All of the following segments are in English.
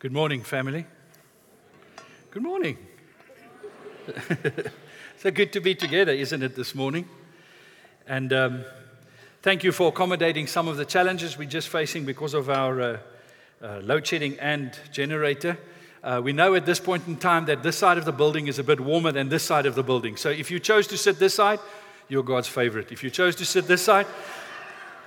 Good morning, family. Good morning. so good to be together, isn't it, this morning? And um, thank you for accommodating some of the challenges we're just facing because of our uh, uh, load shedding and generator. Uh, we know at this point in time that this side of the building is a bit warmer than this side of the building. So if you chose to sit this side, you're God's favorite. If you chose to sit this side,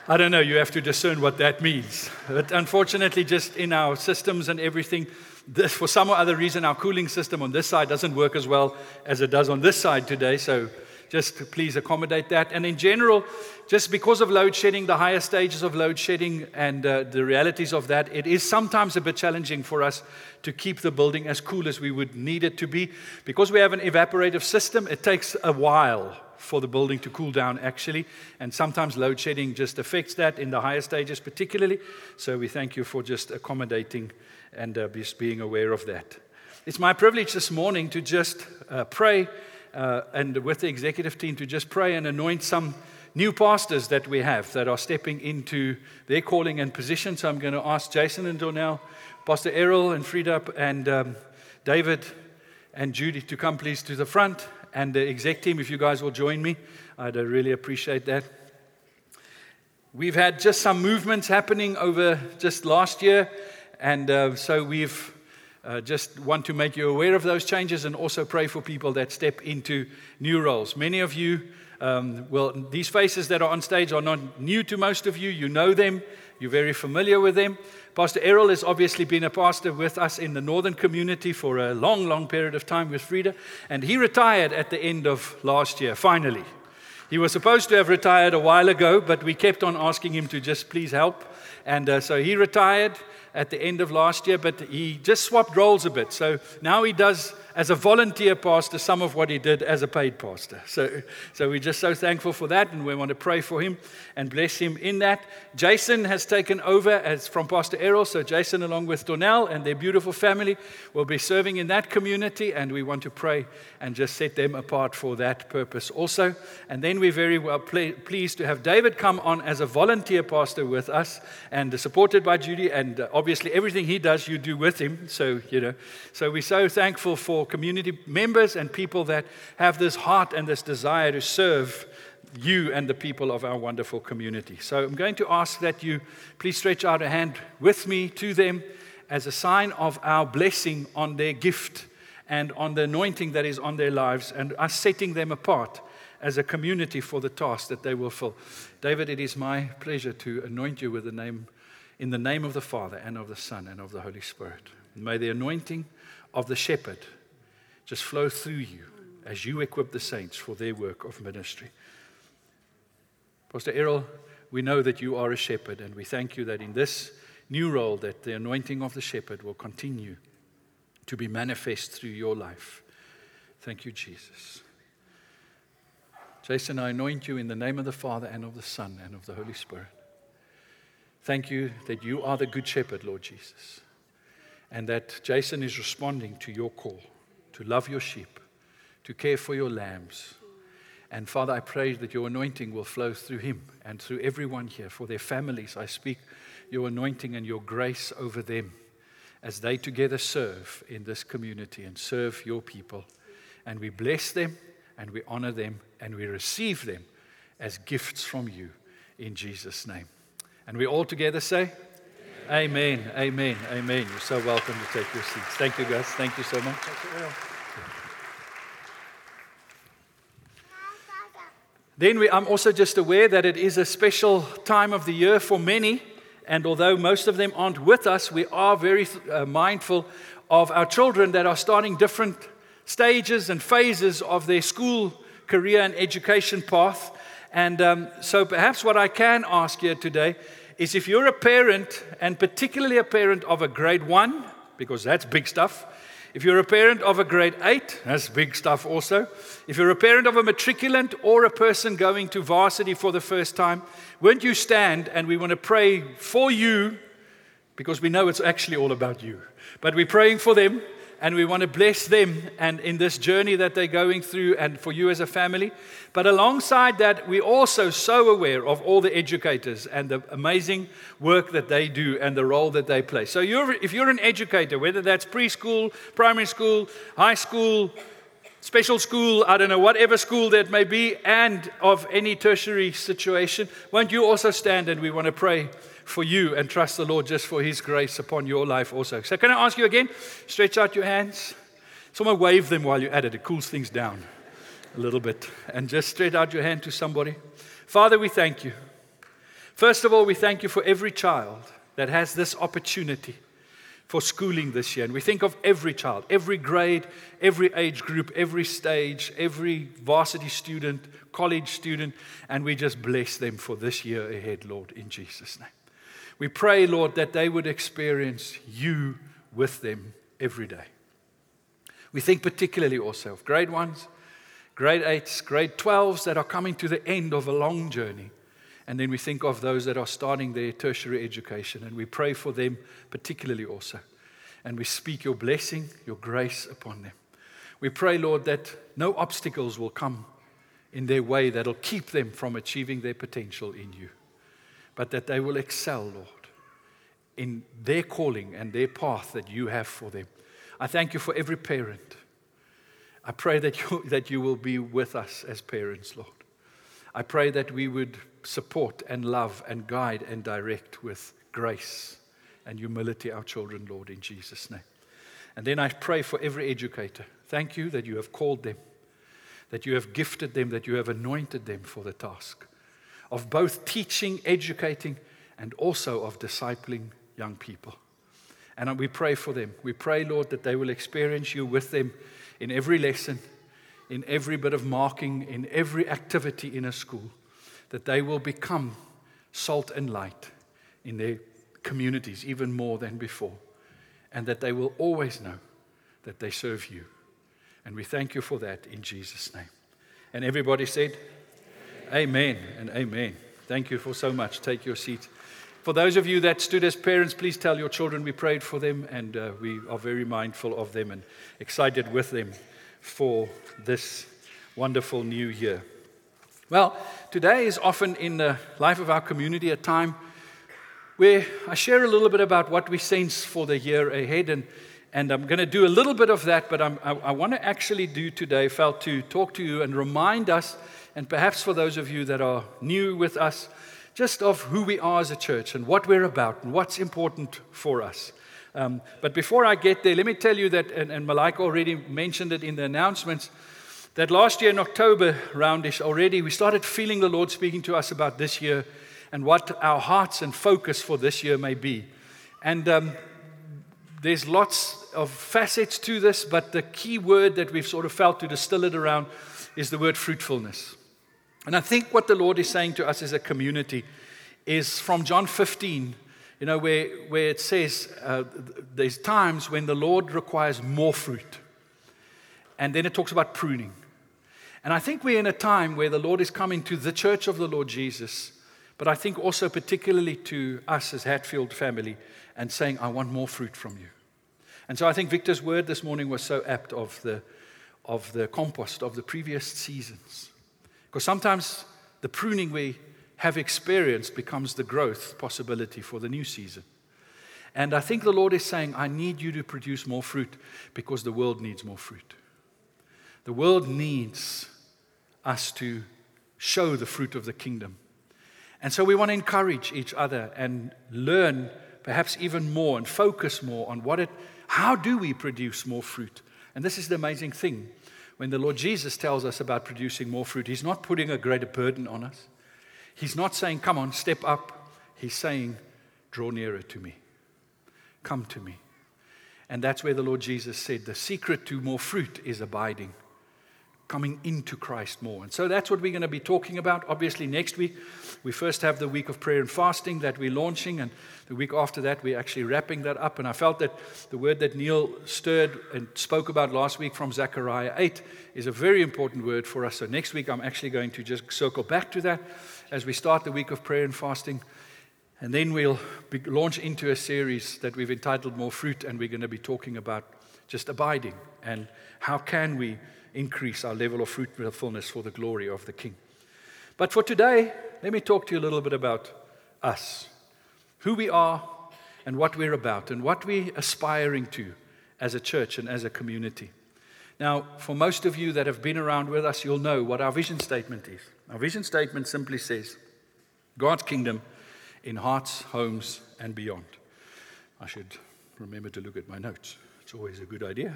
I don't know, you have to discern what that means. But unfortunately, just in our systems and everything, this, for some or other reason, our cooling system on this side doesn't work as well as it does on this side today. So just please accommodate that. And in general, just because of load shedding, the higher stages of load shedding and uh, the realities of that, it is sometimes a bit challenging for us to keep the building as cool as we would need it to be. Because we have an evaporative system, it takes a while for the building to cool down, actually. And sometimes load shedding just affects that in the higher stages, particularly. So we thank you for just accommodating and uh, just being aware of that. It's my privilege this morning to just uh, pray uh, and with the executive team to just pray and anoint some new pastors that we have that are stepping into their calling and position. So I'm going to ask Jason and Donnell, Pastor Errol and Frida and um, David and Judy to come please to the front and the exec team, if you guys will join me, I'd uh, really appreciate that. We've had just some movements happening over just last year, and uh, so we've uh, just want to make you aware of those changes and also pray for people that step into new roles. Many of you, um, well, these faces that are on stage are not new to most of you. You know them, you're very familiar with them. Pastor Errol has obviously been a pastor with us in the northern community for a long, long period of time with Frida, and he retired at the end of last year, finally. He was supposed to have retired a while ago, but we kept on asking him to just please help. And uh, so he retired at the end of last year, but he just swapped roles a bit. So now he does as a volunteer pastor some of what he did as a paid pastor. So, so we're just so thankful for that, and we want to pray for him and bless him in that. Jason has taken over as from Pastor Errol. So Jason, along with Donnell and their beautiful family, will be serving in that community, and we want to pray and just set them apart for that purpose also. And then we're very well ple- pleased to have David come on as a volunteer pastor with us, and uh, supported by Judy, and uh, obviously everything he does, you do with him. So you know, so we're so thankful for community members and people that have this heart and this desire to serve you and the people of our wonderful community. So I'm going to ask that you please stretch out a hand with me to them as a sign of our blessing on their gift and on the anointing that is on their lives and us setting them apart as a community for the task that they will fill. David, it is my pleasure to anoint you with the name in the name of the Father and of the Son and of the Holy Spirit. May the anointing of the shepherd just flow through you as you equip the saints for their work of ministry. Pastor Errol, we know that you are a shepherd, and we thank you that in this new role that the anointing of the shepherd will continue to be manifest through your life. Thank you, Jesus. Jason, I anoint you in the name of the Father and of the Son and of the Holy Spirit. Thank you that you are the good shepherd, Lord Jesus, and that Jason is responding to your call to love your sheep, to care for your lambs. And Father, I pray that your anointing will flow through him and through everyone here. For their families, I speak your anointing and your grace over them as they together serve in this community and serve your people. And we bless them and we honor them and we receive them as gifts from you in Jesus' name. And we all together say, Amen. Amen. Amen. You're so welcome to take your seats. Thank you, guys. Thank you so much. Then we, I'm also just aware that it is a special time of the year for many. And although most of them aren't with us, we are very uh, mindful of our children that are starting different stages and phases of their school, career, and education path. And um, so perhaps what I can ask here today is if you're a parent, and particularly a parent of a grade one, because that's big stuff. If you're a parent of a grade eight, that's big stuff also. If you're a parent of a matriculant or a person going to varsity for the first time, won't you stand and we want to pray for you because we know it's actually all about you. But we're praying for them and we want to bless them and in this journey that they're going through and for you as a family. But alongside that, we're also so aware of all the educators and the amazing work that they do and the role that they play. So you're, if you're an educator, whether that's preschool, primary school, high school, special school, I don't know, whatever school that may be, and of any tertiary situation, won't you also stand and we want to pray for you and trust the Lord just for His grace upon your life also. So, can I ask you again? Stretch out your hands. Someone wave them while you're at it. It cools things down a little bit. And just stretch out your hand to somebody. Father, we thank you. First of all, we thank you for every child that has this opportunity for schooling this year. And we think of every child, every grade, every age group, every stage, every varsity student, college student, and we just bless them for this year ahead, Lord, in Jesus' name. We pray, Lord, that they would experience you with them every day. We think particularly also of grade ones, grade eights, grade 12s that are coming to the end of a long journey. And then we think of those that are starting their tertiary education, and we pray for them particularly also. And we speak your blessing, your grace upon them. We pray, Lord, that no obstacles will come in their way that'll keep them from achieving their potential in you but that they will excel, Lord, in their calling and their path that you have for them. I thank you for every parent. I pray that you, that you will be with us as parents, Lord. I pray that we would support and love and guide and direct with grace and humility our children, Lord, in Jesus' name. And then I pray for every educator. Thank you that you have called them, that you have gifted them, that you have anointed them for the task of both teaching, educating, and also of discipling young people. And we pray for them. We pray, Lord, that they will experience you with them in every lesson, in every bit of marking, in every activity in a school, that they will become salt and light in their communities even more than before, and that they will always know that they serve you. And we thank you for that in Jesus' name. And everybody said, Amen and amen. Thank you for so much. Take your seat. For those of you that stood as parents, please tell your children we prayed for them and uh, we are very mindful of them and excited with them for this wonderful new year. Well, today is often in the life of our community a time where I share a little bit about what we sense for the year ahead. And, and I'm going to do a little bit of that, but I'm, i I, want to actually do today, felt to talk to you and remind us and perhaps for those of you that are new with us, just of who we are as a church and what we're about and what's important for us. Um, but before I get there, let me tell you that, and, and Malika already mentioned it in the announcements, that last year in October, roundish already, we started feeling the Lord speaking to us about this year and what our hearts and focus for this year may be. And um, there's lots of facets to this, but the key word that we've sort of felt to distill it around is the word fruitfulness. And I think what the Lord is saying to us as a community is from John 15, you know, where, where it says uh, there's times when the Lord requires more fruit. And then it talks about pruning. And I think we're in a time where the Lord is coming to the church of the Lord Jesus, but I think also particularly to us as Hatfield family and saying, I want more fruit from you. And so I think Victor's word this morning was so apt of the, of the compost of the previous seasons. Because sometimes the pruning we have experienced becomes the growth possibility for the new season. And I think the Lord is saying, I need you to produce more fruit because the world needs more fruit. The world needs us to show the fruit of the kingdom. And so we want to encourage each other and learn perhaps even more and focus more on what it how do we produce more fruit? And this is the amazing thing when the Lord Jesus tells us about producing more fruit, He's not putting a greater burden on us. He's not saying, Come on, step up. He's saying, Draw nearer to me. Come to me. And that's where the Lord Jesus said, The secret to more fruit is abiding coming into Christ more. And so that's what we're going to be talking about. Obviously, next week, we first have the week of prayer and fasting that we're launching, and the week after that, we're actually wrapping that up. And I felt that the word that Neil stirred and spoke about last week from Zechariah 8 is a very important word for us. So next week, I'm actually going to just circle back to that as we start the week of prayer and fasting. And then we'll be, launch into a series that we've entitled More Fruit, and we're going to be talking about just abiding and how can we increase our level of fruitfulness for the glory of the King. But for today, let me talk to you a little bit about us, who we are, and what we're about, and what we're aspiring to as a church and as a community. Now, for most of you that have been around with us, you'll know what our vision statement is. Our vision statement simply says God's kingdom in hearts, homes, and beyond. I should remember to look at my notes. It's always a good idea.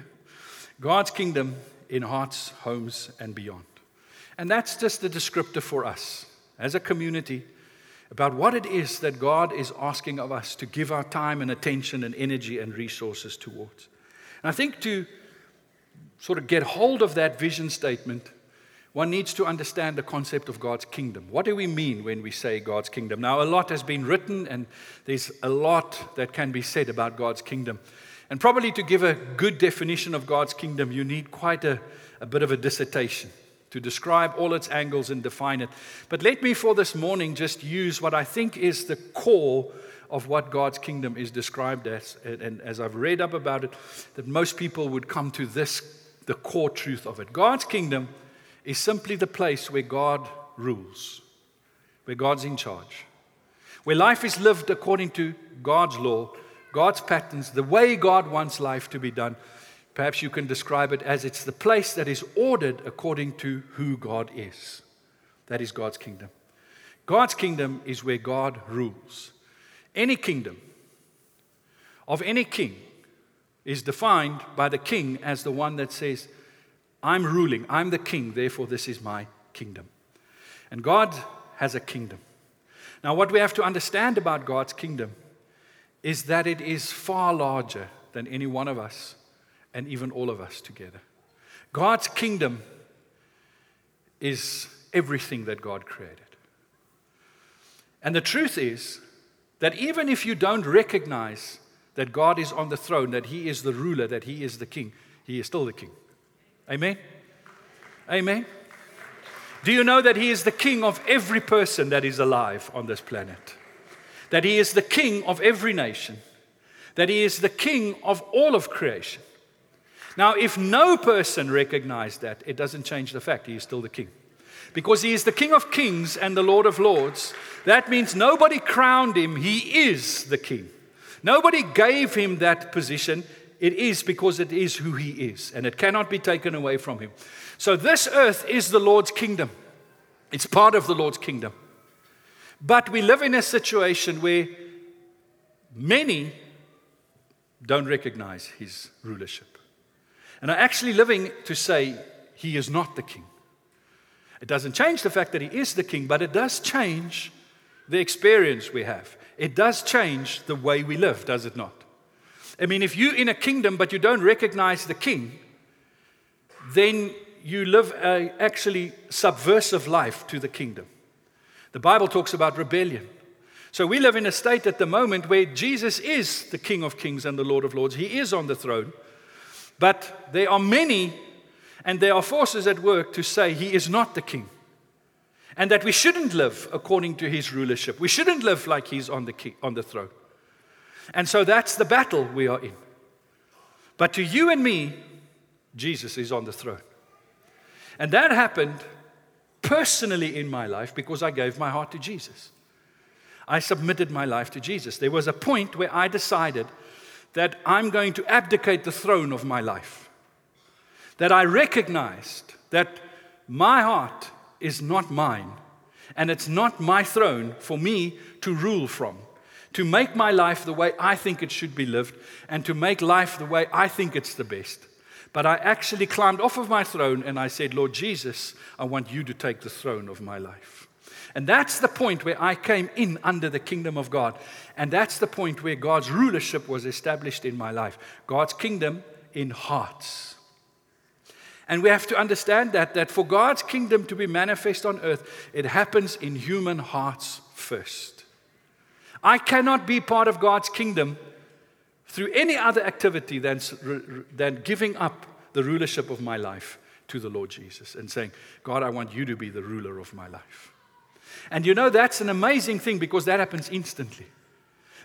God's kingdom in hearts, homes, and beyond. And that's just the descriptor for us as a community about what it is that God is asking of us to give our time and attention and energy and resources towards. And I think to sort of get hold of that vision statement, one needs to understand the concept of God's kingdom. What do we mean when we say God's kingdom? Now, a lot has been written, and there's a lot that can be said about God's kingdom. And probably to give a good definition of God's kingdom, you need quite a, a bit of a dissertation to describe all its angles and define it. But let me, for this morning, just use what I think is the core of what God's kingdom is described as. And as I've read up about it, that most people would come to this, the core truth of it. God's kingdom is simply the place where God rules, where God's in charge, where life is lived according to God's law, God's patterns, the way God wants life to be done. Perhaps you can describe it as it's the place that is ordered according to who God is. That is God's kingdom. God's kingdom is where God rules. Any kingdom of any king is defined by the king as the one that says, I'm ruling, I'm the king, therefore, this is my kingdom. And God has a kingdom. Now, what we have to understand about God's kingdom is that it is far larger than any one of us and even all of us together. God's kingdom is everything that God created. And the truth is that even if you don't recognize that God is on the throne, that He is the ruler, that He is the king, He is still the king. Amen? Amen? Do you know that He is the King of every person that is alive on this planet? That He is the King of every nation? That He is the King of all of creation? Now, if no person recognized that, it doesn't change the fact He is still the King. Because He is the King of kings and the Lord of lords, that means nobody crowned Him, He is the King. Nobody gave Him that position. It is because it is who he is, and it cannot be taken away from him. So, this earth is the Lord's kingdom. It's part of the Lord's kingdom. But we live in a situation where many don't recognize his rulership and are actually living to say he is not the king. It doesn't change the fact that he is the king, but it does change the experience we have. It does change the way we live, does it not? I mean, if you're in a kingdom but you don't recognize the king, then you live a actually subversive life to the kingdom. The Bible talks about rebellion. So we live in a state at the moment where Jesus is the King of Kings and the Lord of Lords. He is on the throne. But there are many and there are forces at work to say he is not the king. And that we shouldn't live according to his rulership. We shouldn't live like he's on the, on the throne. And so that's the battle we are in. But to you and me, Jesus is on the throne. And that happened personally in my life because I gave my heart to Jesus. I submitted my life to Jesus. There was a point where I decided that I'm going to abdicate the throne of my life. That I recognized that my heart is not mine, and it's not my throne for me to rule from to make my life the way I think it should be lived, and to make life the way I think it's the best. But I actually climbed off of my throne and I said, Lord Jesus, I want you to take the throne of my life. And that's the point where I came in under the kingdom of God. And that's the point where God's rulership was established in my life. God's kingdom in hearts. And we have to understand that, that for God's kingdom to be manifest on earth, it happens in human hearts first. I cannot be part of God's kingdom through any other activity than, than giving up the rulership of my life to the Lord Jesus and saying, God, I want you to be the ruler of my life. And you know, that's an amazing thing because that happens instantly.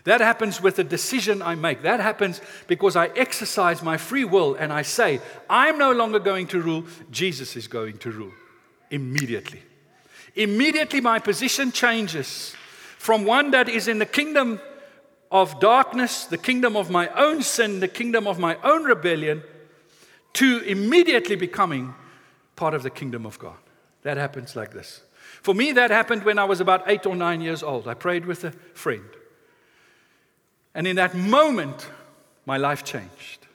That happens with a decision I make. That happens because I exercise my free will and I say, I'm no longer going to rule, Jesus is going to rule. Immediately. Immediately, my position changes from one that is in the kingdom of darkness, the kingdom of my own sin, the kingdom of my own rebellion, to immediately becoming part of the kingdom of God. That happens like this. For me, that happened when I was about eight or nine years old. I prayed with a friend. And in that moment, my life changed.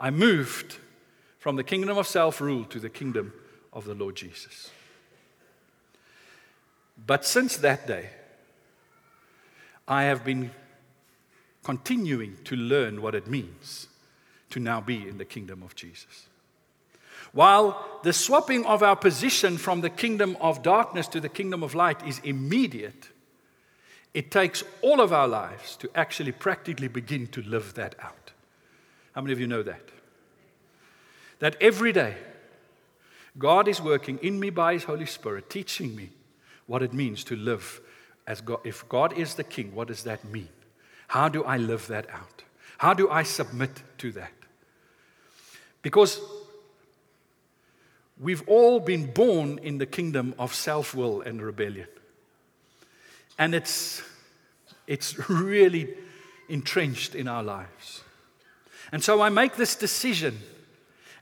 I moved from the kingdom of self rule to the kingdom of the Lord Jesus. But since that day, I have been continuing to learn what it means to now be in the kingdom of Jesus. While the swapping of our position from the kingdom of darkness to the kingdom of light is immediate, it takes all of our lives to actually practically begin to live that out. How many of you know that? That every day, God is working in me by His Holy Spirit, teaching me what it means to live as God. If God is the King, what does that mean? How do I live that out? How do I submit to that? Because we've all been born in the kingdom of self will and rebellion. And it's, it's really entrenched in our lives. And so I make this decision.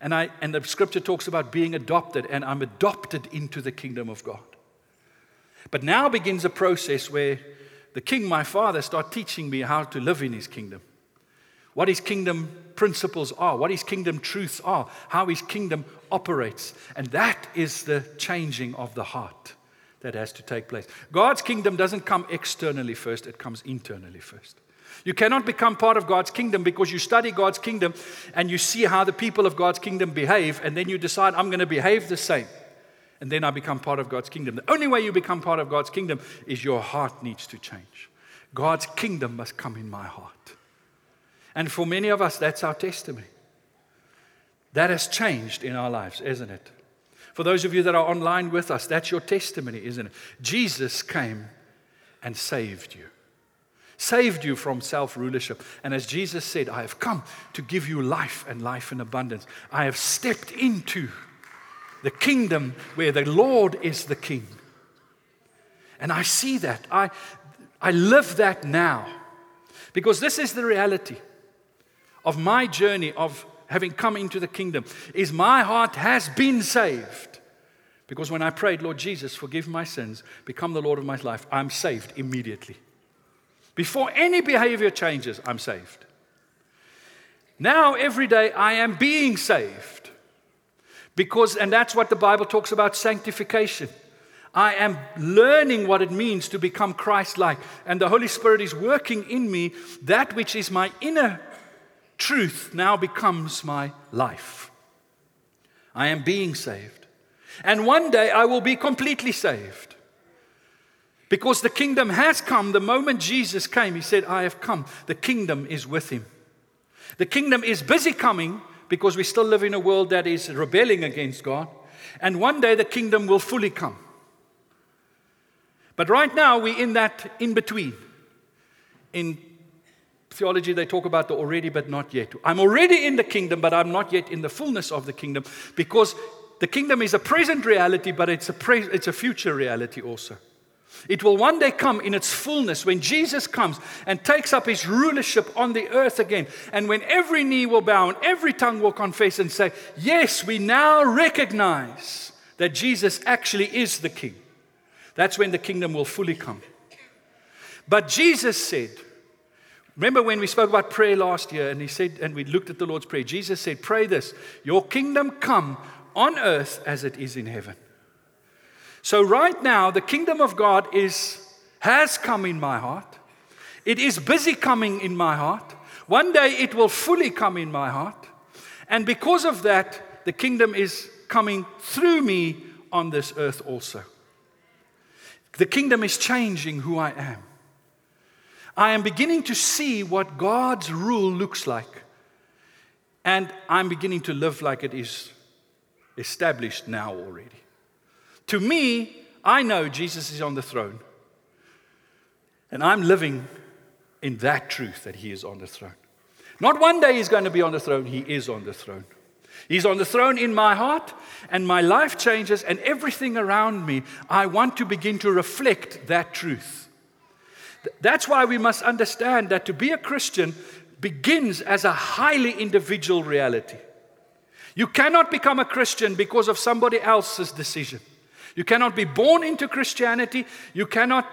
And, I, and the scripture talks about being adopted, and I'm adopted into the kingdom of God. But now begins a process where the king, my father, start teaching me how to live in his kingdom. What his kingdom principles are, what his kingdom truths are, how his kingdom operates. And that is the changing of the heart that has to take place. God's kingdom doesn't come externally first, it comes internally first. You cannot become part of God's kingdom because you study God's kingdom and you see how the people of God's kingdom behave, and then you decide, I'm going to behave the same. And then I become part of God's kingdom. The only way you become part of God's kingdom is your heart needs to change. God's kingdom must come in my heart. And for many of us, that's our testimony. That has changed in our lives, isn't it? For those of you that are online with us, that's your testimony, isn't it? Jesus came and saved you. Saved you from self rulership. And as Jesus said, I have come to give you life and life in abundance. I have stepped into the kingdom where the Lord is the king. And I see that. I, I live that now. Because this is the reality of my journey of having come into the kingdom is my heart has been saved. Because when I prayed, Lord Jesus, forgive my sins, become the Lord of my life, I'm saved immediately. Before any behavior changes, I'm saved. Now, every day, I am being saved. Because, and that's what the Bible talks about sanctification. I am learning what it means to become Christ like. And the Holy Spirit is working in me that which is my inner truth now becomes my life. I am being saved. And one day I will be completely saved. Because the kingdom has come. The moment Jesus came, he said, I have come. The kingdom is with him. The kingdom is busy coming because we still live in a world that is rebelling against God. And one day the kingdom will fully come. But right now we're in that in between. In theology, they talk about the already but not yet. I'm already in the kingdom, but I'm not yet in the fullness of the kingdom because the kingdom is a present reality, but it's a, pre- it's a future reality also. It will one day come in its fullness when Jesus comes and takes up his rulership on the earth again. And when every knee will bow and every tongue will confess and say, Yes, we now recognize that Jesus actually is the king. That's when the kingdom will fully come. But Jesus said, Remember when we spoke about prayer last year and he said, and we looked at the Lord's Prayer, Jesus said, Pray this, your kingdom come on earth as it is in heaven. So right now, the kingdom of God is has come in my heart. It is busy coming in my heart. One day it will fully come in my heart. And because of that, the kingdom is coming through me on this earth also. The kingdom is changing who I am. I am beginning to see what God's rule looks like. And I'm beginning to live like it is established now already. To me, I know Jesus is on the throne. And I'm living in that truth that He is on the throne. Not one day He's going to be on the throne, He is on the throne. He's on the throne in my heart, and my life changes, and everything around me, I want to begin to reflect that truth. That's why we must understand that to be a Christian begins as a highly individual reality. You cannot become a Christian because of somebody else's decision. You cannot be born into Christianity. You cannot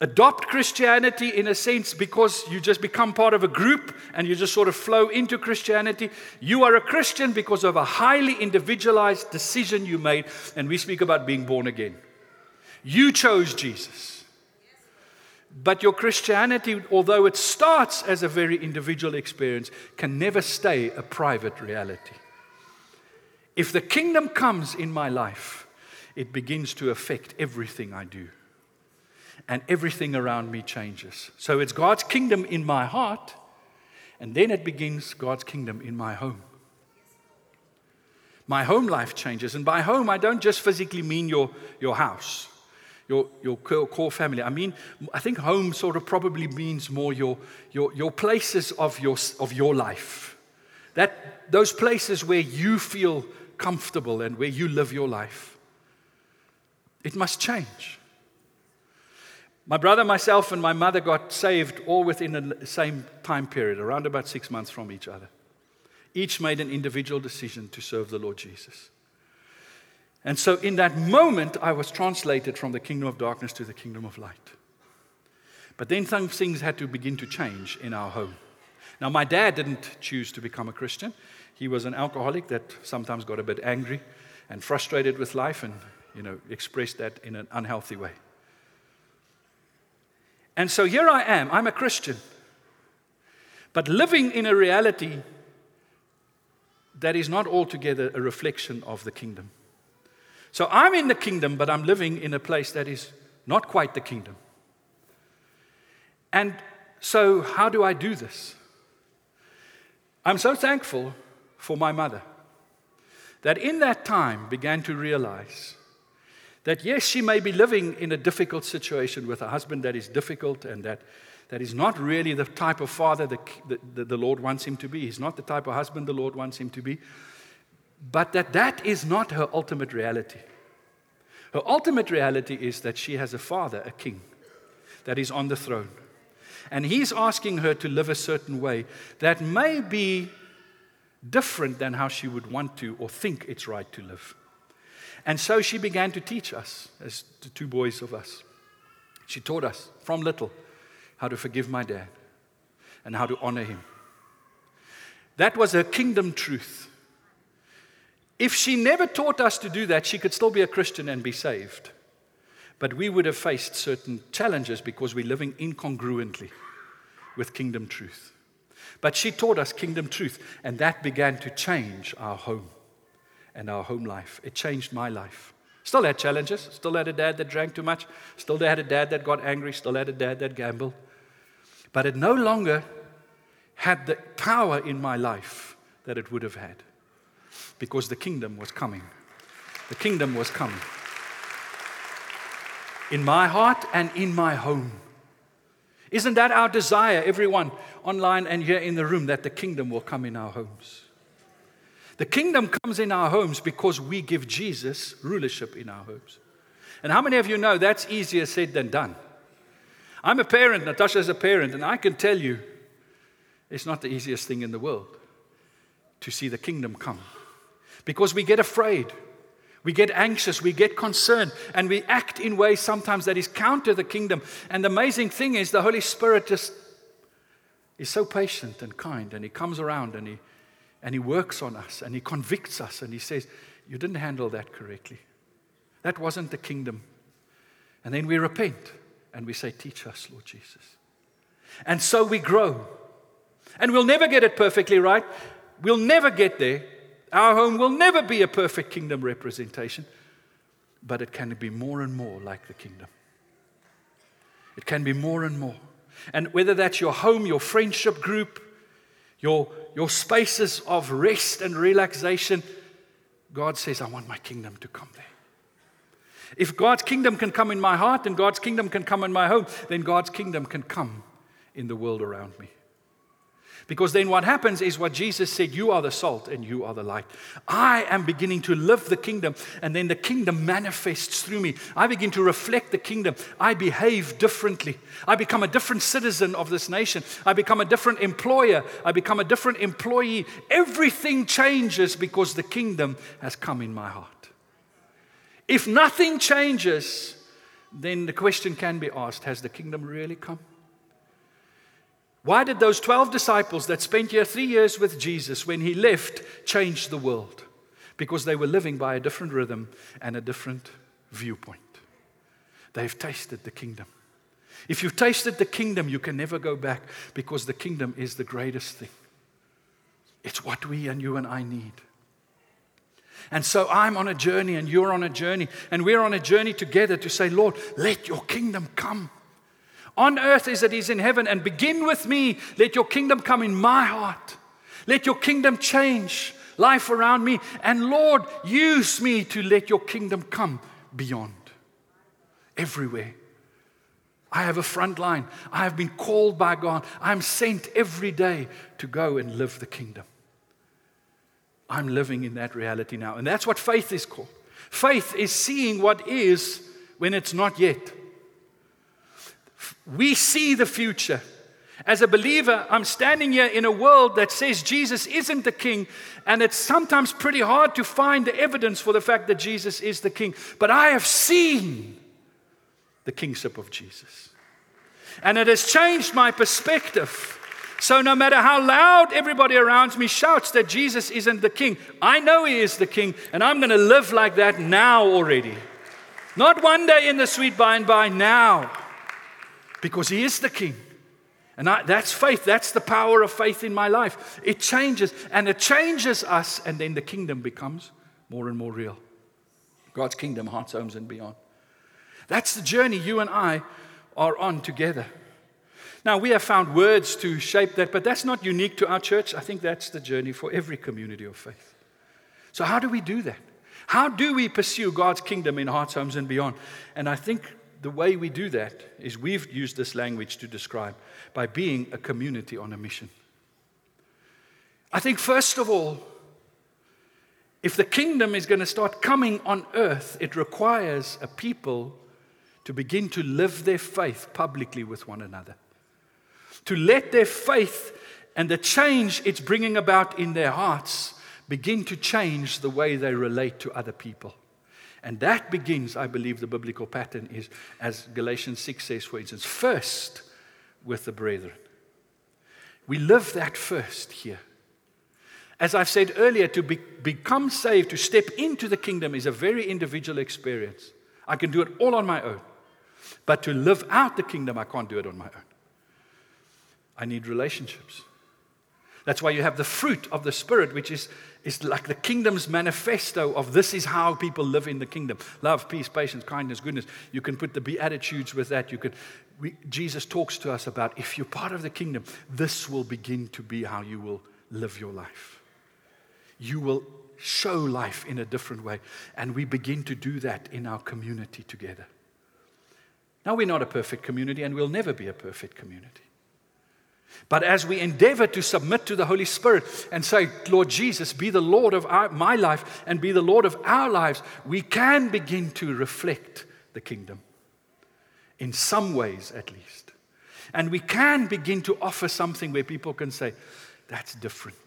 adopt Christianity in a sense because you just become part of a group and you just sort of flow into Christianity. You are a Christian because of a highly individualized decision you made, and we speak about being born again. You chose Jesus. But your Christianity, although it starts as a very individual experience, can never stay a private reality. If the kingdom comes in my life, it begins to affect everything I do. And everything around me changes. So it's God's kingdom in my heart, and then it begins God's kingdom in my home. My home life changes. And by home, I don't just physically mean your, your house, your, your core family. I mean, I think home sort of probably means more your, your, your places of your, of your life. That, those places where you feel comfortable and where you live your life. It must change. My brother, myself, and my mother got saved all within the same time period, around about six months from each other. Each made an individual decision to serve the Lord Jesus. And so, in that moment, I was translated from the kingdom of darkness to the kingdom of light. But then some things had to begin to change in our home. Now, my dad didn't choose to become a Christian. He was an alcoholic that sometimes got a bit angry and frustrated with life and, you know, expressed that in an unhealthy way. And so here I am, I'm a Christian, but living in a reality that is not altogether a reflection of the kingdom. So I'm in the kingdom, but I'm living in a place that is not quite the kingdom. And so, how do I do this? I'm so thankful for my mother that in that time began to realize that yes, she may be living in a difficult situation with a husband that is difficult and that, that is not really the type of father that the, the Lord wants him to be. He's not the type of husband the Lord wants him to be. But that that is not her ultimate reality. Her ultimate reality is that she has a father, a king, that is on the throne. And he's asking her to live a certain way that may be different than how she would want to or think it's right to live. And so she began to teach us, as the two boys of us. She taught us from little how to forgive my dad and how to honor him. That was her kingdom truth. If she never taught us to do that, she could still be a Christian and be saved. But we would have faced certain challenges because we're living incongruently with kingdom truth. But she taught us kingdom truth, and that began to change our home and our home life. It changed my life. Still had challenges, still had a dad that drank too much, still had a dad that got angry, still had a dad that gambled. But it no longer had the power in my life that it would have had because the kingdom was coming. The kingdom was coming in my heart and in my home. Isn't that our desire, everyone online and here in the room, that the kingdom will come in our homes? The kingdom comes in our homes because we give Jesus rulership in our homes. And how many of you know that's easier said than done? I'm a parent, Natasha is a parent, and I can tell you it's not the easiest thing in the world to see the kingdom come because we get afraid. We get anxious, we get concerned, and we act in ways sometimes that is counter the kingdom. And the amazing thing is, the Holy Spirit just is so patient and kind, and He comes around and He, and he works on us, and He convicts us, and He says, You didn't handle that correctly. That wasn't the kingdom. And then we repent and we say, Teach us, Lord Jesus. And so we grow. And we'll never get it perfectly right. We'll never get there. Our home will never be a perfect kingdom representation, but it can be more and more like the kingdom. It can be more and more. And whether that's your home, your friendship group, your, your spaces of rest and relaxation, God says, I want my kingdom to come there. If God's kingdom can come in my heart and God's kingdom can come in my home, then God's kingdom can come in the world around me. Because then what happens is what Jesus said you are the salt and you are the light. I am beginning to live the kingdom, and then the kingdom manifests through me. I begin to reflect the kingdom. I behave differently. I become a different citizen of this nation. I become a different employer. I become a different employee. Everything changes because the kingdom has come in my heart. If nothing changes, then the question can be asked Has the kingdom really come? Why did those 12 disciples that spent here three years with Jesus, when he left, change the world? Because they were living by a different rhythm and a different viewpoint. They've tasted the kingdom. If you've tasted the kingdom, you can never go back because the kingdom is the greatest thing. It's what we and you and I need. And so I'm on a journey and you're on a journey, and we're on a journey together to say, Lord, let your kingdom come on earth as it is in heaven, and begin with me. Let your kingdom come in my heart. Let your kingdom change life around me. And Lord, use me to let your kingdom come beyond, everywhere. I have a front line. I have been called by God. I'm sent every day to go and live the kingdom. I'm living in that reality now. And that's what faith is called. Faith is seeing what is when it's not yet. We see the future. As a believer, I'm standing here in a world that says Jesus isn't the king, and it's sometimes pretty hard to find the evidence for the fact that Jesus is the king. But I have seen the kingship of Jesus, and it has changed my perspective. So, no matter how loud everybody around me shouts that Jesus isn't the king, I know he is the king, and I'm going to live like that now already. Not one day in the sweet by and by, now because He is the King. And I, that's faith. That's the power of faith in my life. It changes, and it changes us, and then the kingdom becomes more and more real. God's kingdom, hearts, homes, and beyond. That's the journey you and I are on together. Now, we have found words to shape that, but that's not unique to our church. I think that's the journey for every community of faith. So, how do we do that? How do we pursue God's kingdom in hearts, homes, and beyond? And I think the way we do that is we've used this language to describe by being a community on a mission. I think, first of all, if the kingdom is going to start coming on earth, it requires a people to begin to live their faith publicly with one another. To let their faith and the change it's bringing about in their hearts begin to change the way they relate to other people. And that begins, I believe, the biblical pattern is, as Galatians 6 says, for instance, first with the brethren. We live that first here. As I've said earlier, to be, become saved, to step into the kingdom is a very individual experience. I can do it all on my own. But to live out the kingdom, I can't do it on my own. I need relationships. That's why you have the fruit of the Spirit, which is, is like the kingdom's manifesto of this is how people live in the kingdom love, peace, patience, kindness, goodness. You can put the Beatitudes with that. You can, we, Jesus talks to us about if you're part of the kingdom, this will begin to be how you will live your life. You will show life in a different way. And we begin to do that in our community together. Now, we're not a perfect community, and we'll never be a perfect community. But as we endeavor to submit to the Holy Spirit and say, Lord Jesus, be the Lord of our, my life and be the Lord of our lives, we can begin to reflect the kingdom. In some ways, at least. And we can begin to offer something where people can say, that's different.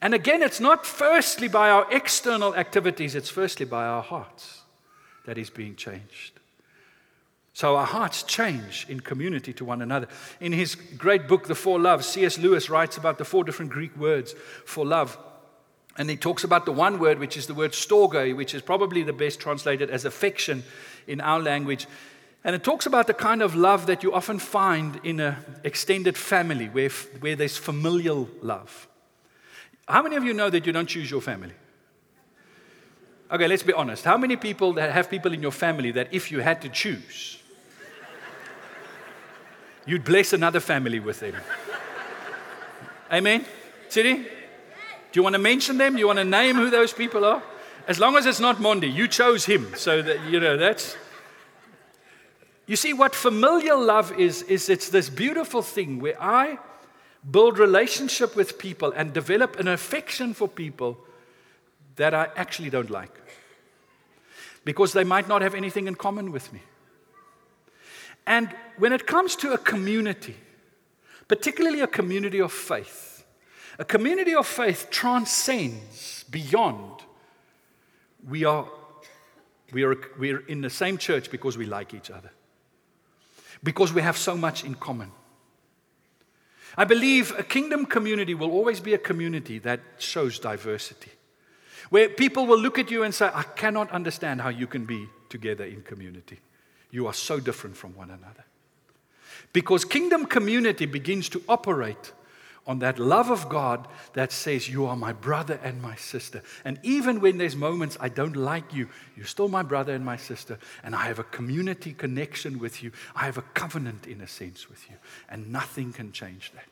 And again, it's not firstly by our external activities, it's firstly by our hearts that is being changed. So our hearts change in community to one another. In his great book, The Four Loves, C.S. Lewis writes about the four different Greek words for love. And he talks about the one word, which is the word storge, which is probably the best translated as affection in our language. And it talks about the kind of love that you often find in an extended family where, where there's familial love. How many of you know that you don't choose your family? Okay, let's be honest. How many people that have people in your family that if you had to choose, you'd bless another family with them. Amen? City? Do you want to mention them? Do you want to name who those people are? As long as it's not Mondi, you chose him. So that, you know, that's. You see, what familial love is, is it's this beautiful thing where I build relationship with people and develop an affection for people that I actually don't like because they might not have anything in common with me. And when it comes to a community, particularly a community of faith, a community of faith transcends beyond we are, we are, we are in the same church because we like each other, because we have so much in common. I believe a kingdom community will always be a community that shows diversity, where people will look at you and say, I cannot understand how you can be together in community. You are so different from one another. Because kingdom community begins to operate on that love of God that says, You are my brother and my sister. And even when there's moments I don't like you, you're still my brother and my sister. And I have a community connection with you. I have a covenant, in a sense, with you. And nothing can change that.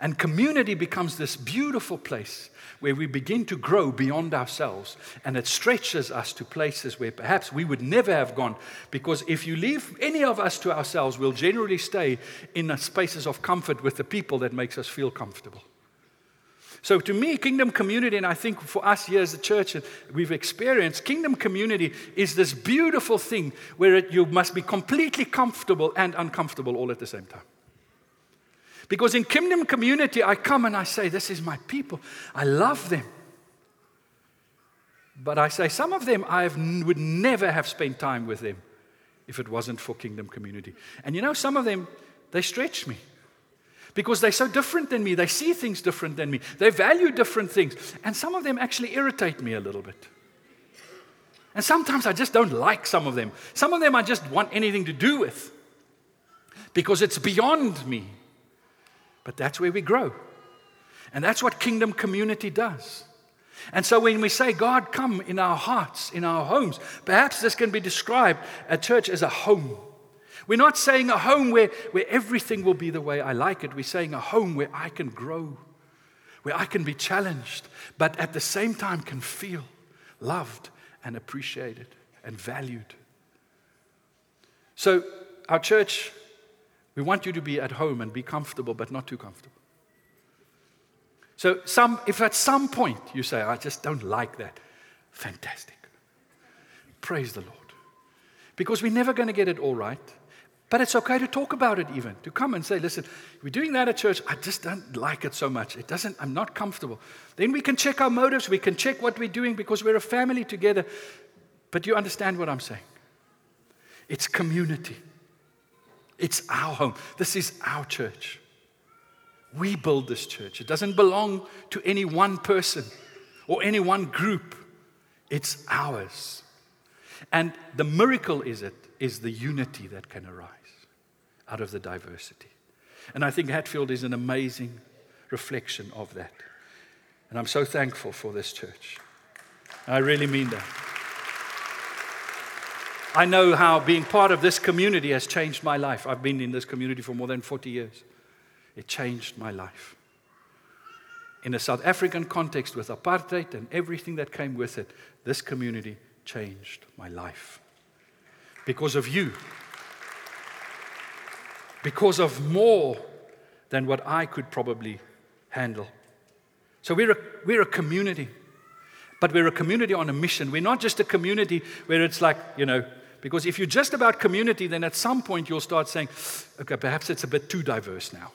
And community becomes this beautiful place where we begin to grow beyond ourselves. And it stretches us to places where perhaps we would never have gone. Because if you leave any of us to ourselves, we'll generally stay in spaces of comfort with the people that makes us feel comfortable. So, to me, kingdom community, and I think for us here as a church, we've experienced kingdom community is this beautiful thing where it, you must be completely comfortable and uncomfortable all at the same time. Because in kingdom community, I come and I say, This is my people. I love them. But I say, some of them I would never have spent time with them if it wasn't for kingdom community. And you know, some of them, they stretch me because they're so different than me. They see things different than me. They value different things. And some of them actually irritate me a little bit. And sometimes I just don't like some of them. Some of them I just want anything to do with because it's beyond me. But that's where we grow. And that's what kingdom community does. And so when we say, God, come in our hearts, in our homes, perhaps this can be described at church as a home. We're not saying a home where, where everything will be the way I like it. We're saying a home where I can grow, where I can be challenged, but at the same time can feel loved and appreciated and valued. So, our church we want you to be at home and be comfortable, but not too comfortable. So, some, if at some point you say, I just don't like that, fantastic. Praise the Lord. Because we're never going to get it all right. But it's okay to talk about it, even to come and say, listen, we're doing that at church. I just don't like it so much. It doesn't, I'm not comfortable. Then we can check our motives. We can check what we're doing because we're a family together. But you understand what I'm saying? It's community. It's our home. This is our church. We build this church. It doesn't belong to any one person or any one group. It's ours. And the miracle is it is the unity that can arise out of the diversity. And I think Hatfield is an amazing reflection of that. And I'm so thankful for this church. I really mean that. I know how being part of this community has changed my life. I've been in this community for more than 40 years. It changed my life. In a South African context with apartheid and everything that came with it, this community changed my life. Because of you. Because of more than what I could probably handle. So we're a, we're a community, but we're a community on a mission. We're not just a community where it's like, you know, because if you're just about community, then at some point you'll start saying, okay, perhaps it's a bit too diverse now.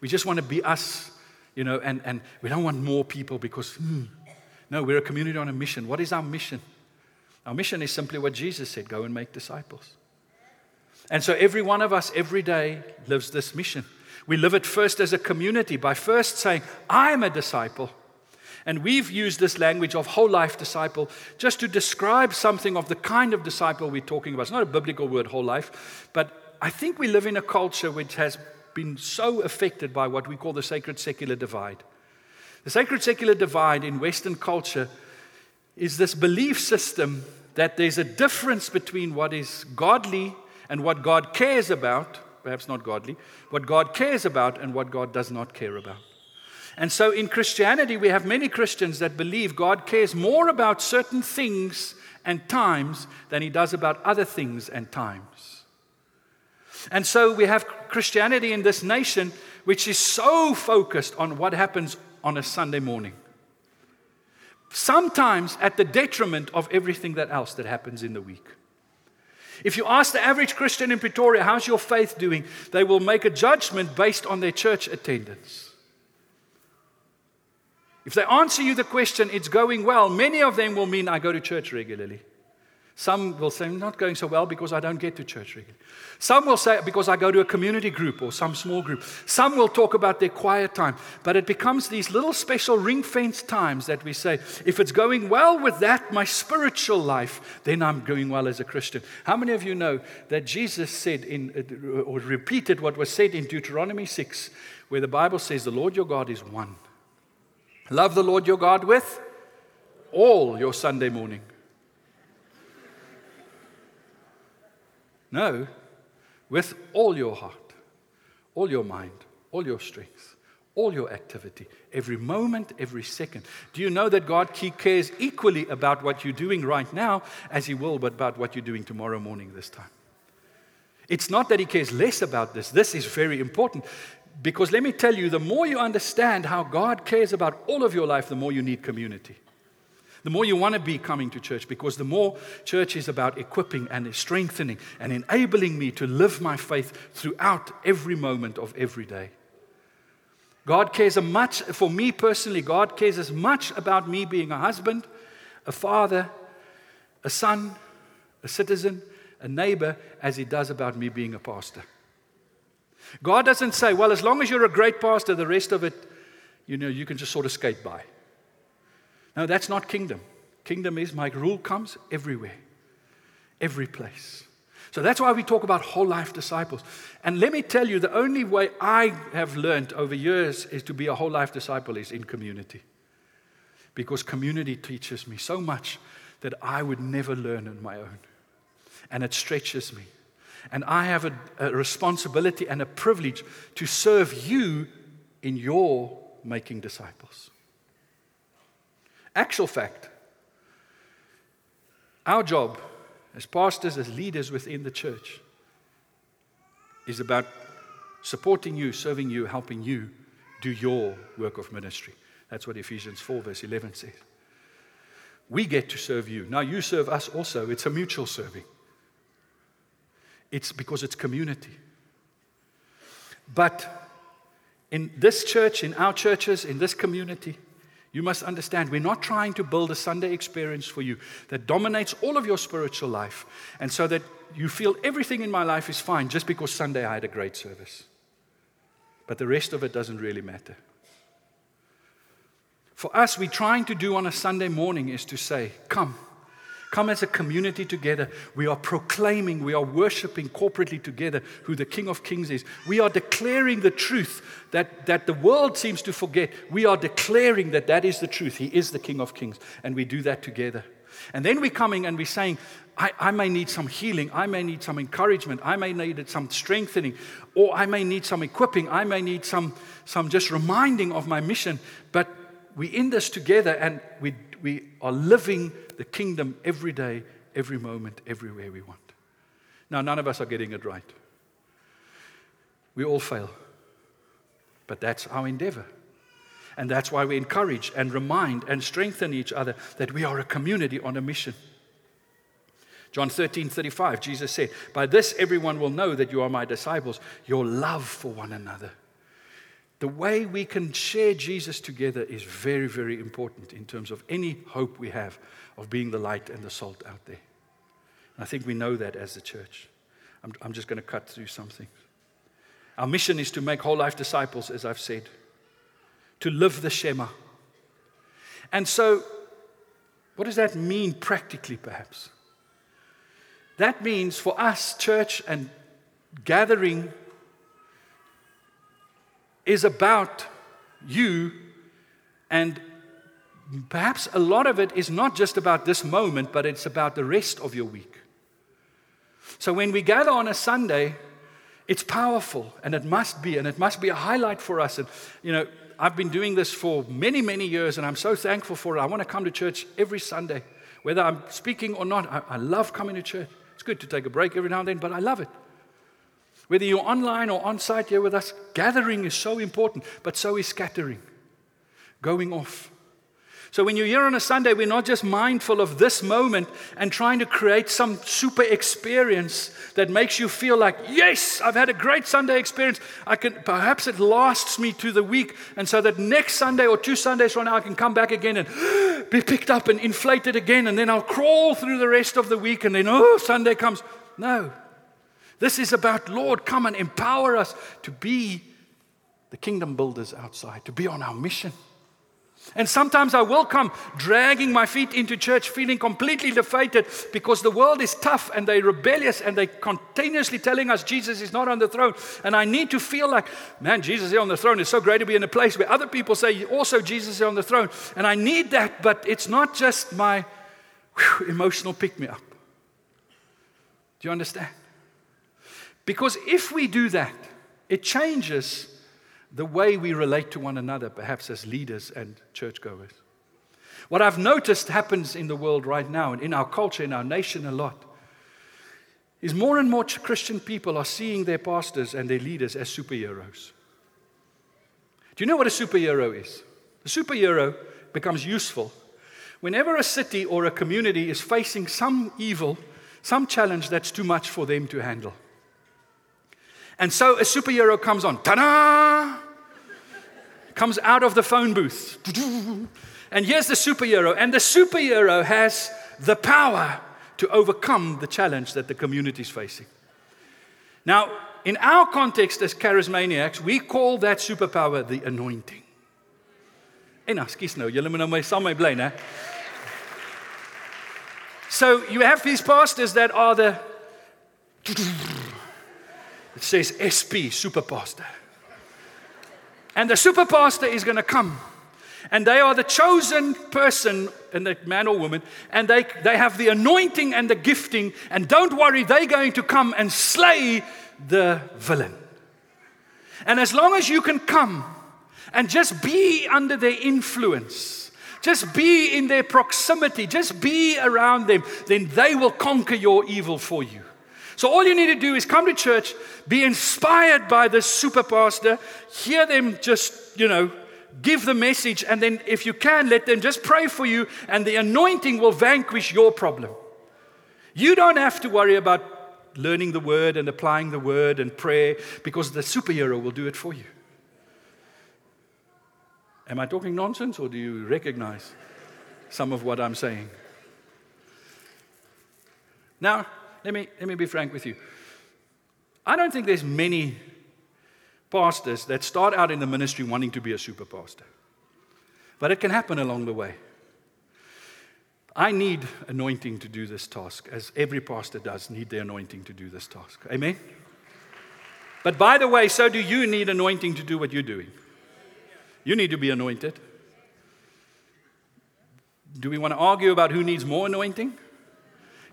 We just want to be us, you know, and, and we don't want more people because, hmm, no, we're a community on a mission. What is our mission? Our mission is simply what Jesus said go and make disciples. And so every one of us every day lives this mission. We live it first as a community by first saying, I'm a disciple. And we've used this language of whole life disciple just to describe something of the kind of disciple we're talking about. It's not a biblical word, whole life, but I think we live in a culture which has been so affected by what we call the sacred secular divide. The sacred secular divide in Western culture is this belief system that there's a difference between what is godly and what God cares about, perhaps not godly, what God cares about and what God does not care about. And so in Christianity, we have many Christians that believe God cares more about certain things and times than he does about other things and times. And so we have Christianity in this nation which is so focused on what happens on a Sunday morning. Sometimes at the detriment of everything that else that happens in the week. If you ask the average Christian in Pretoria, how's your faith doing? They will make a judgment based on their church attendance. If they answer you the question, it's going well, many of them will mean I go to church regularly. Some will say, I'm not going so well because I don't get to church regularly. Some will say, because I go to a community group or some small group. Some will talk about their quiet time. But it becomes these little special ring fence times that we say, if it's going well with that, my spiritual life, then I'm going well as a Christian. How many of you know that Jesus said in, or repeated what was said in Deuteronomy 6, where the Bible says, The Lord your God is one? Love the Lord your God with all your Sunday morning. No, with all your heart, all your mind, all your strength, all your activity, every moment, every second. Do you know that God cares equally about what you're doing right now as He will, but about what you're doing tomorrow morning this time? It's not that He cares less about this. This is very important. Because let me tell you, the more you understand how God cares about all of your life, the more you need community. The more you want to be coming to church, because the more church is about equipping and strengthening and enabling me to live my faith throughout every moment of every day. God cares as much, for me personally, God cares as much about me being a husband, a father, a son, a citizen, a neighbor, as He does about me being a pastor. God doesn't say, well, as long as you're a great pastor, the rest of it, you know, you can just sort of skate by. No, that's not kingdom. Kingdom is my rule comes everywhere, every place. So that's why we talk about whole life disciples. And let me tell you, the only way I have learned over years is to be a whole life disciple is in community. Because community teaches me so much that I would never learn on my own. And it stretches me. And I have a, a responsibility and a privilege to serve you in your making disciples. Actual fact our job as pastors, as leaders within the church, is about supporting you, serving you, helping you do your work of ministry. That's what Ephesians 4, verse 11 says. We get to serve you. Now, you serve us also. It's a mutual serving. It's because it's community. But in this church, in our churches, in this community, you must understand we're not trying to build a Sunday experience for you that dominates all of your spiritual life and so that you feel everything in my life is fine just because Sunday I had a great service. But the rest of it doesn't really matter. For us, we're trying to do on a Sunday morning is to say, Come, come as a community together. We are proclaiming, we are worshiping corporately together who the King of Kings is. We are declaring the truth that, that the world seems to forget. We are declaring that that is the truth. He is the King of Kings. And we do that together. And then we're coming and we're saying, I, I, may need some healing. I may need some encouragement. I may need some strengthening. Or I may need some equipping. I may need some, some just reminding of my mission. But we're in this together and we, we are living the kingdom every day, every moment, everywhere we want. Now, none of us are getting it right. We all fail. But that's our endeavor. And that's why we encourage and remind and strengthen each other that we are a community on a mission. John 13, 35, Jesus said, By this everyone will know that you are my disciples, your love for one another. The way we can share Jesus together is very, very important in terms of any hope we have of being the light and the salt out there. And I think we know that as the church. I'm, I'm just going to cut through something. Our mission is to make whole life disciples, as I've said, to live the Shema. And so, what does that mean practically, perhaps? That means for us, church and gathering is about you, and perhaps a lot of it is not just about this moment, but it's about the rest of your week. So when we gather on a Sunday, it's powerful and it must be, and it must be a highlight for us. And, you know, I've been doing this for many, many years, and I'm so thankful for it. I want to come to church every Sunday, whether I'm speaking or not. I, I love coming to church. It's good to take a break every now and then, but I love it. Whether you're online or on site here with us, gathering is so important, but so is scattering, going off. So when you're here on a Sunday, we're not just mindful of this moment and trying to create some super experience that makes you feel like, yes, I've had a great Sunday experience. I can perhaps it lasts me to the week, and so that next Sunday or two Sundays from now I can come back again and be picked up and inflated again, and then I'll crawl through the rest of the week, and then oh, Sunday comes. No. This is about, Lord, come and empower us to be the kingdom builders outside, to be on our mission. And sometimes I will come dragging my feet into church, feeling completely defeated because the world is tough and they're rebellious and they're continuously telling us Jesus is not on the throne. And I need to feel like, man, Jesus is on the throne. It's so great to be in a place where other people say also Jesus is on the throne. And I need that, but it's not just my whew, emotional pick me up. Do you understand? Because if we do that, it changes the way we relate to one another, perhaps as leaders and churchgoers. What I've noticed happens in the world right now and in our culture, in our nation a lot, is more and more Christian people are seeing their pastors and their leaders as superheroes. Do you know what a superhero is? A superhero becomes useful whenever a city or a community is facing some evil, some challenge that's too much for them to handle. And so a superhero comes on, ta da! Comes out of the phone booth. And here's the superhero. And the superhero has the power to overcome the challenge that the community is facing. Now, in our context as charismaniacs, we call that superpower the anointing. So you have these pastors that are the it says SP, super pastor. And the super pastor is going to come. And they are the chosen person, and the man or woman, and they, they have the anointing and the gifting. And don't worry, they're going to come and slay the villain. And as long as you can come and just be under their influence, just be in their proximity, just be around them, then they will conquer your evil for you. So all you need to do is come to church, be inspired by this super pastor, hear them just, you know, give the message, and then if you can, let them just pray for you, and the anointing will vanquish your problem. You don't have to worry about learning the word and applying the word and prayer because the superhero will do it for you. Am I talking nonsense or do you recognize some of what I'm saying? Now, let me, let me be frank with you. I don't think there's many pastors that start out in the ministry wanting to be a super pastor. But it can happen along the way. I need anointing to do this task, as every pastor does need the anointing to do this task. Amen? But by the way, so do you need anointing to do what you're doing. You need to be anointed. Do we want to argue about who needs more anointing?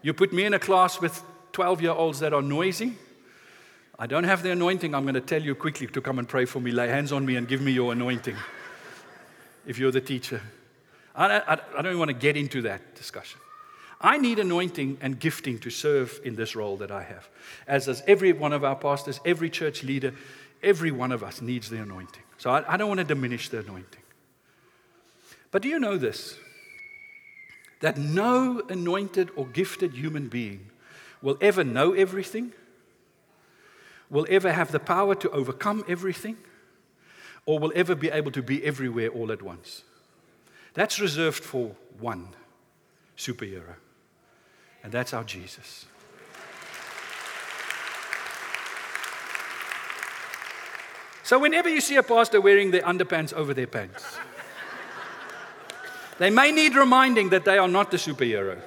You put me in a class with 12 year olds that are noisy. I don't have the anointing. I'm going to tell you quickly to come and pray for me. Lay hands on me and give me your anointing if you're the teacher. I, I, I don't want to get into that discussion. I need anointing and gifting to serve in this role that I have. As does every one of our pastors, every church leader, every one of us needs the anointing. So I, I don't want to diminish the anointing. But do you know this? That no anointed or gifted human being will ever know everything, will ever have the power to overcome everything, or will ever be able to be everywhere all at once. That's reserved for one superhero, and that's our Jesus. So, whenever you see a pastor wearing their underpants over their pants, they may need reminding that they are not the superhero,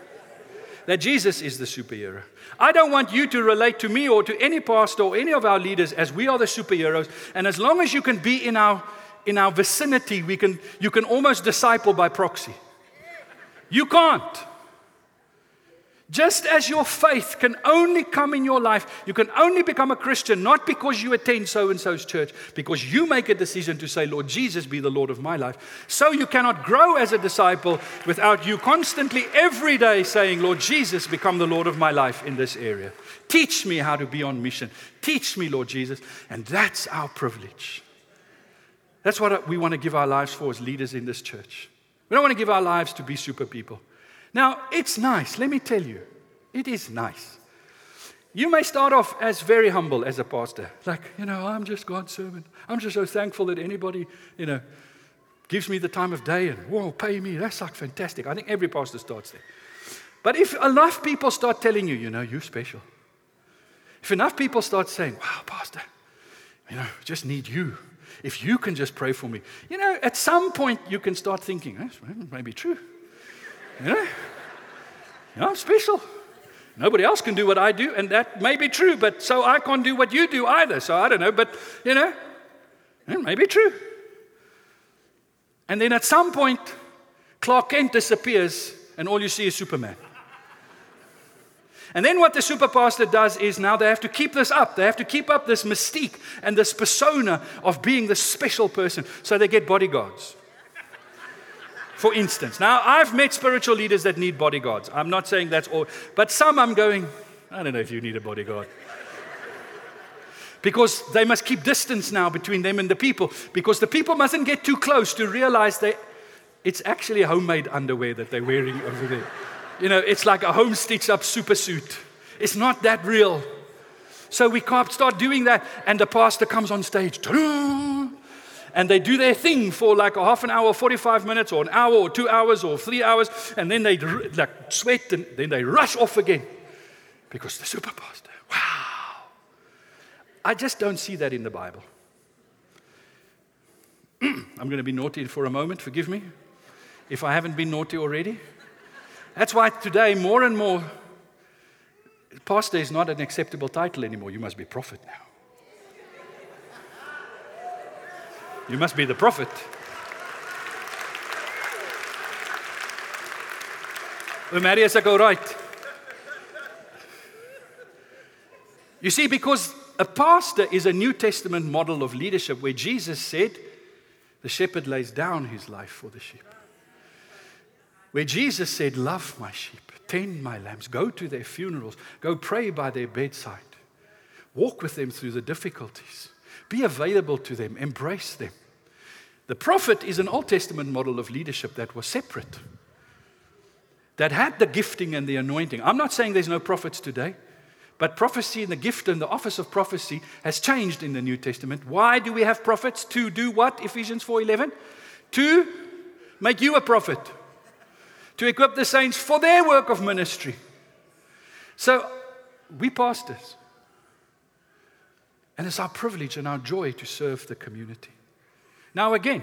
that Jesus is the superhero. I don't want you to relate to me or to any pastor or any of our leaders as we are the superheroes. And as long as you can be in our, in our vicinity, we can, you can almost disciple by proxy. You can't. Just as your faith can only come in your life, you can only become a Christian not because you attend so and so's church, because you make a decision to say, Lord Jesus, be the Lord of my life. So you cannot grow as a disciple without you constantly, every day, saying, Lord Jesus, become the Lord of my life in this area. Teach me how to be on mission. Teach me, Lord Jesus. And that's our privilege. That's what we want to give our lives for as leaders in this church. We don't want to give our lives to be super people. Now, it's nice, let me tell you, it is nice. You may start off as very humble as a pastor, like, you know, I'm just God's servant. I'm just so thankful that anybody, you know, gives me the time of day and, whoa, pay me. That's like fantastic. I think every pastor starts there. But if enough people start telling you, you know, you're special, if enough people start saying, wow, pastor, you know, just need you. If you can just pray for me, you know, at some point you can start thinking, that's maybe true. You know? You know, I'm special. Nobody else can do what I do, and that may be true, but so I can't do what you do either. So I don't know, but you know, it may be true. And then at some point, Clark Kent disappears, and all you see is Superman. And then what the super pastor does is now they have to keep this up. They have to keep up this mystique and this persona of being the special person. So they get bodyguards for instance. Now, I've met spiritual leaders that need bodyguards. I'm not saying that's all, but some I'm going, I don't know if you need a bodyguard. because they must keep distance now between them and the people, because the people mustn't get too close to realize that it's actually homemade underwear that they're wearing over there. You know, it's like a home stitched up super suit. It's not that real. So we can't start doing that, and the pastor comes on stage. Ta-da! And they do their thing for like a half an hour, 45 minutes, or an hour, or two hours, or three hours, and then they like sweat and then they rush off again because the super pastor. Wow. I just don't see that in the Bible. I'm going to be naughty for a moment, forgive me if I haven't been naughty already. That's why today, more and more, pastor is not an acceptable title anymore. You must be prophet now. You must be the prophet. Marius, I go right. You see, because a pastor is a New Testament model of leadership where Jesus said, The shepherd lays down his life for the sheep. Where Jesus said, Love my sheep, tend my lambs, go to their funerals, go pray by their bedside, walk with them through the difficulties. Be available to them, embrace them. The prophet is an Old Testament model of leadership that was separate, that had the gifting and the anointing. I'm not saying there's no prophets today, but prophecy and the gift and the office of prophecy has changed in the New Testament. Why do we have prophets? To do what? Ephesians 4:11. To make you a prophet. To equip the saints for their work of ministry. So we pastors. And it's our privilege and our joy to serve the community. Now, again,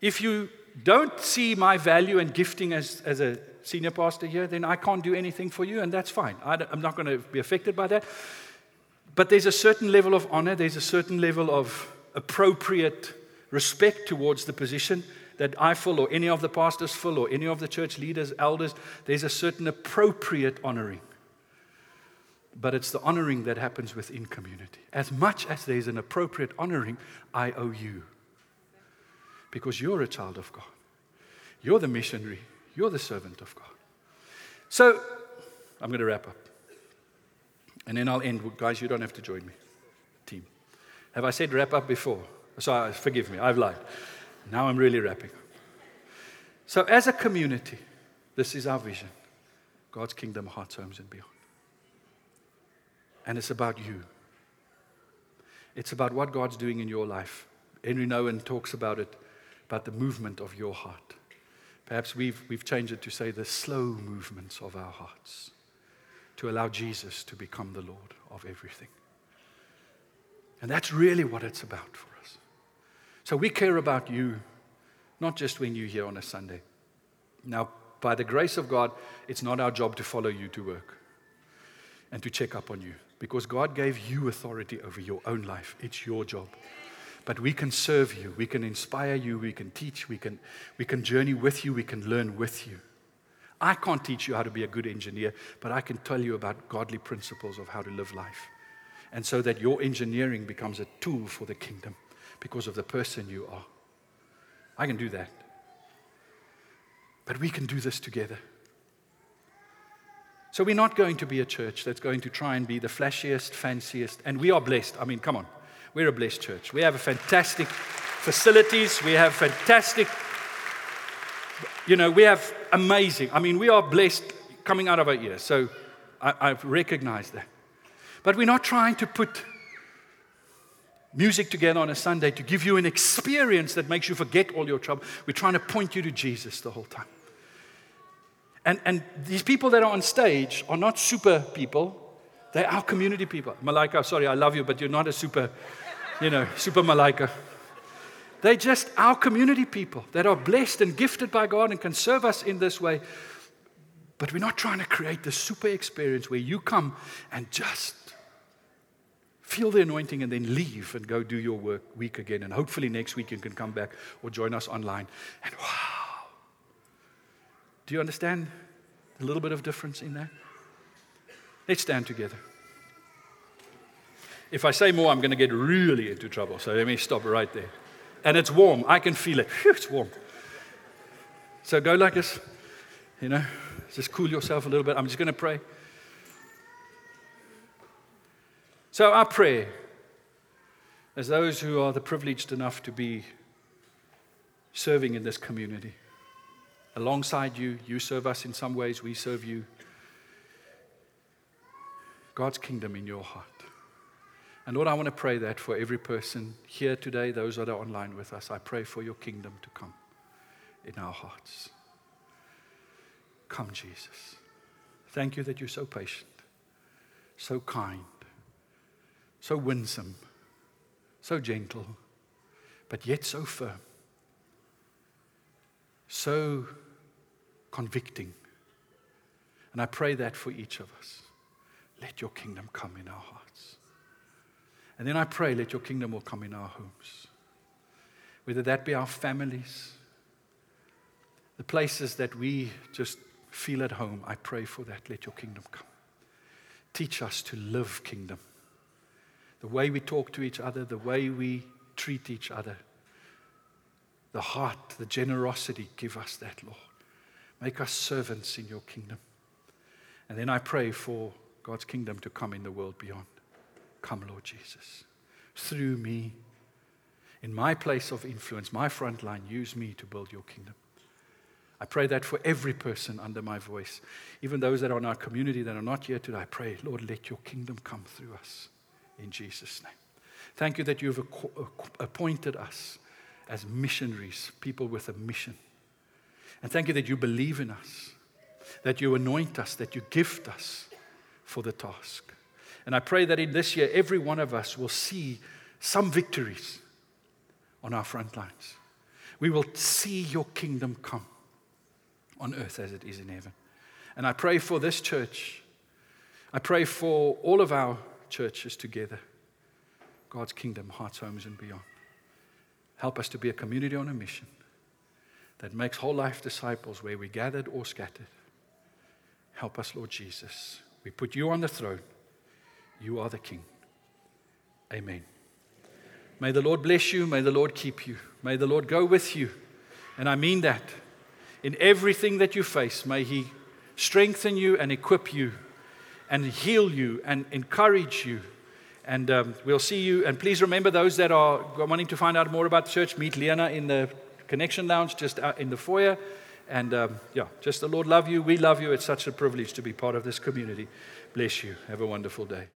if you don't see my value and gifting as, as a senior pastor here, then I can't do anything for you, and that's fine. I, am not going to be affected by that. But there's a certain level of honor, there's a certain level of appropriate respect towards the position that I fill, or any of the pastors fill, or any of the church leaders, elders. There's a certain appropriate honoring but it's the honoring that happens within community. As much as there's an appropriate honoring, I owe you. Because you're a child of God. You're the missionary. You're the servant of God. So, I'm going to wrap up. And then I'll end. Guys, you don't have to join me. Team. Have I said wrap up before? Sorry, uh, forgive me. I've lied. Now I'm really wrapping up. So, as a community, this is our vision God's kingdom, hearts, homes, and beyond. And it's about you. It's about what God's doing in your life. Henri Nouwen talks about it, about the movement of your heart. Perhaps we've, we've changed it to say the slow movements of our hearts, to allow Jesus to become the Lord of everything. And that's really what it's about for us. So we care about you, not just when you're here on a Sunday. Now, by the grace of God, it's not our job to follow you to work and to check up on you because God gave you authority over your own life. It's your job. But we can serve you, we can inspire you, we can teach, we can, we can journey with you, we can learn with you. I can't teach you how to be a good engineer, but I can tell you about godly principles of how to live life. And so that your engineering becomes a tool for the kingdom because of the person you are. I can do that. But we can do this together. So we're not going to be a church that's going to try and be the flashiest, fanciest, and we are blessed. I mean, come on. We're a blessed church. We have fantastic facilities. We have fantastic, you know, we have amazing. I mean, we are blessed coming out of our ears. So I, I recognize that. But we're not trying to put music together on a Sunday to give you an experience that makes you forget all your trouble. We're trying to point you to Jesus the whole time. And, and these people that are on stage are not super people, they're our community people. Malika, sorry, I love you, but you're not a super, you know, super Malika. They're just our community people that are blessed and gifted by God and can serve us in this way. But we're not trying to create the super experience where you come and just feel the anointing and then leave and go do your work week again. And hopefully next week you can come back or join us online. And wow. Do you understand a little bit of difference in that? Let's stand together. If I say more, I'm going to get really into trouble. So let me stop right there. And it's warm. I can feel it. Whew, it's warm. So go like this. You know, just cool yourself a little bit. I'm just going to pray. So, our prayer, as those who are the privileged enough to be serving in this community, alongside you, you serve us in some ways, we serve you. God's kingdom in your heart. And Lord, I want to pray that for every person here today, those that are online with us. I pray for your kingdom to come in our hearts. Come, Jesus. Thank you that you're so patient, so kind, so winsome, so gentle, but yet so firm, so convicting. And I pray that for each of us. Let your kingdom come in our hearts. And then I pray, let your kingdom will come in our homes. Whether that be our families, the places that we just feel at home, I pray for that. Let your kingdom come. Teach us to live kingdom the way we talk to each other, the way we treat each other, the heart, the generosity, give us that, Lord. Make us servants in your kingdom. And then I pray for God's kingdom to come in the world beyond. Come, Lord Jesus. Through me, in my place of influence, my front line, use me to build your kingdom. I pray that for every person under my voice, even those that are in our community that are not here today. I pray, Lord, let your kingdom come through us in Jesus' name. Thank you that you've appointed us as missionaries, people with a mission. And thank you that you believe in us, that you anoint us, that you gift us for the task. And I pray that in this year, every one of us will see some victories on our front lines. We will see your kingdom come on earth as it is in heaven. And I pray for this church. I pray for all of our churches together. God's kingdom, hearts, homes, and beyond. Help us to be a community on a mission that makes whole life disciples where we gathered or scattered. Help us, Lord Jesus. We put you on the throne. You are the King. Amen. May the Lord bless you. May the Lord keep you. May the Lord go with you. And I mean that. In everything that you face, may He strengthen you and equip you and heal you and encourage you. And um, we'll see you. And please remember those that are wanting to find out more about the church, meet Lena in the connection lounge just out in the foyer. And um, yeah, just the Lord love you. We love you. It's such a privilege to be part of this community. Bless you. Have a wonderful day.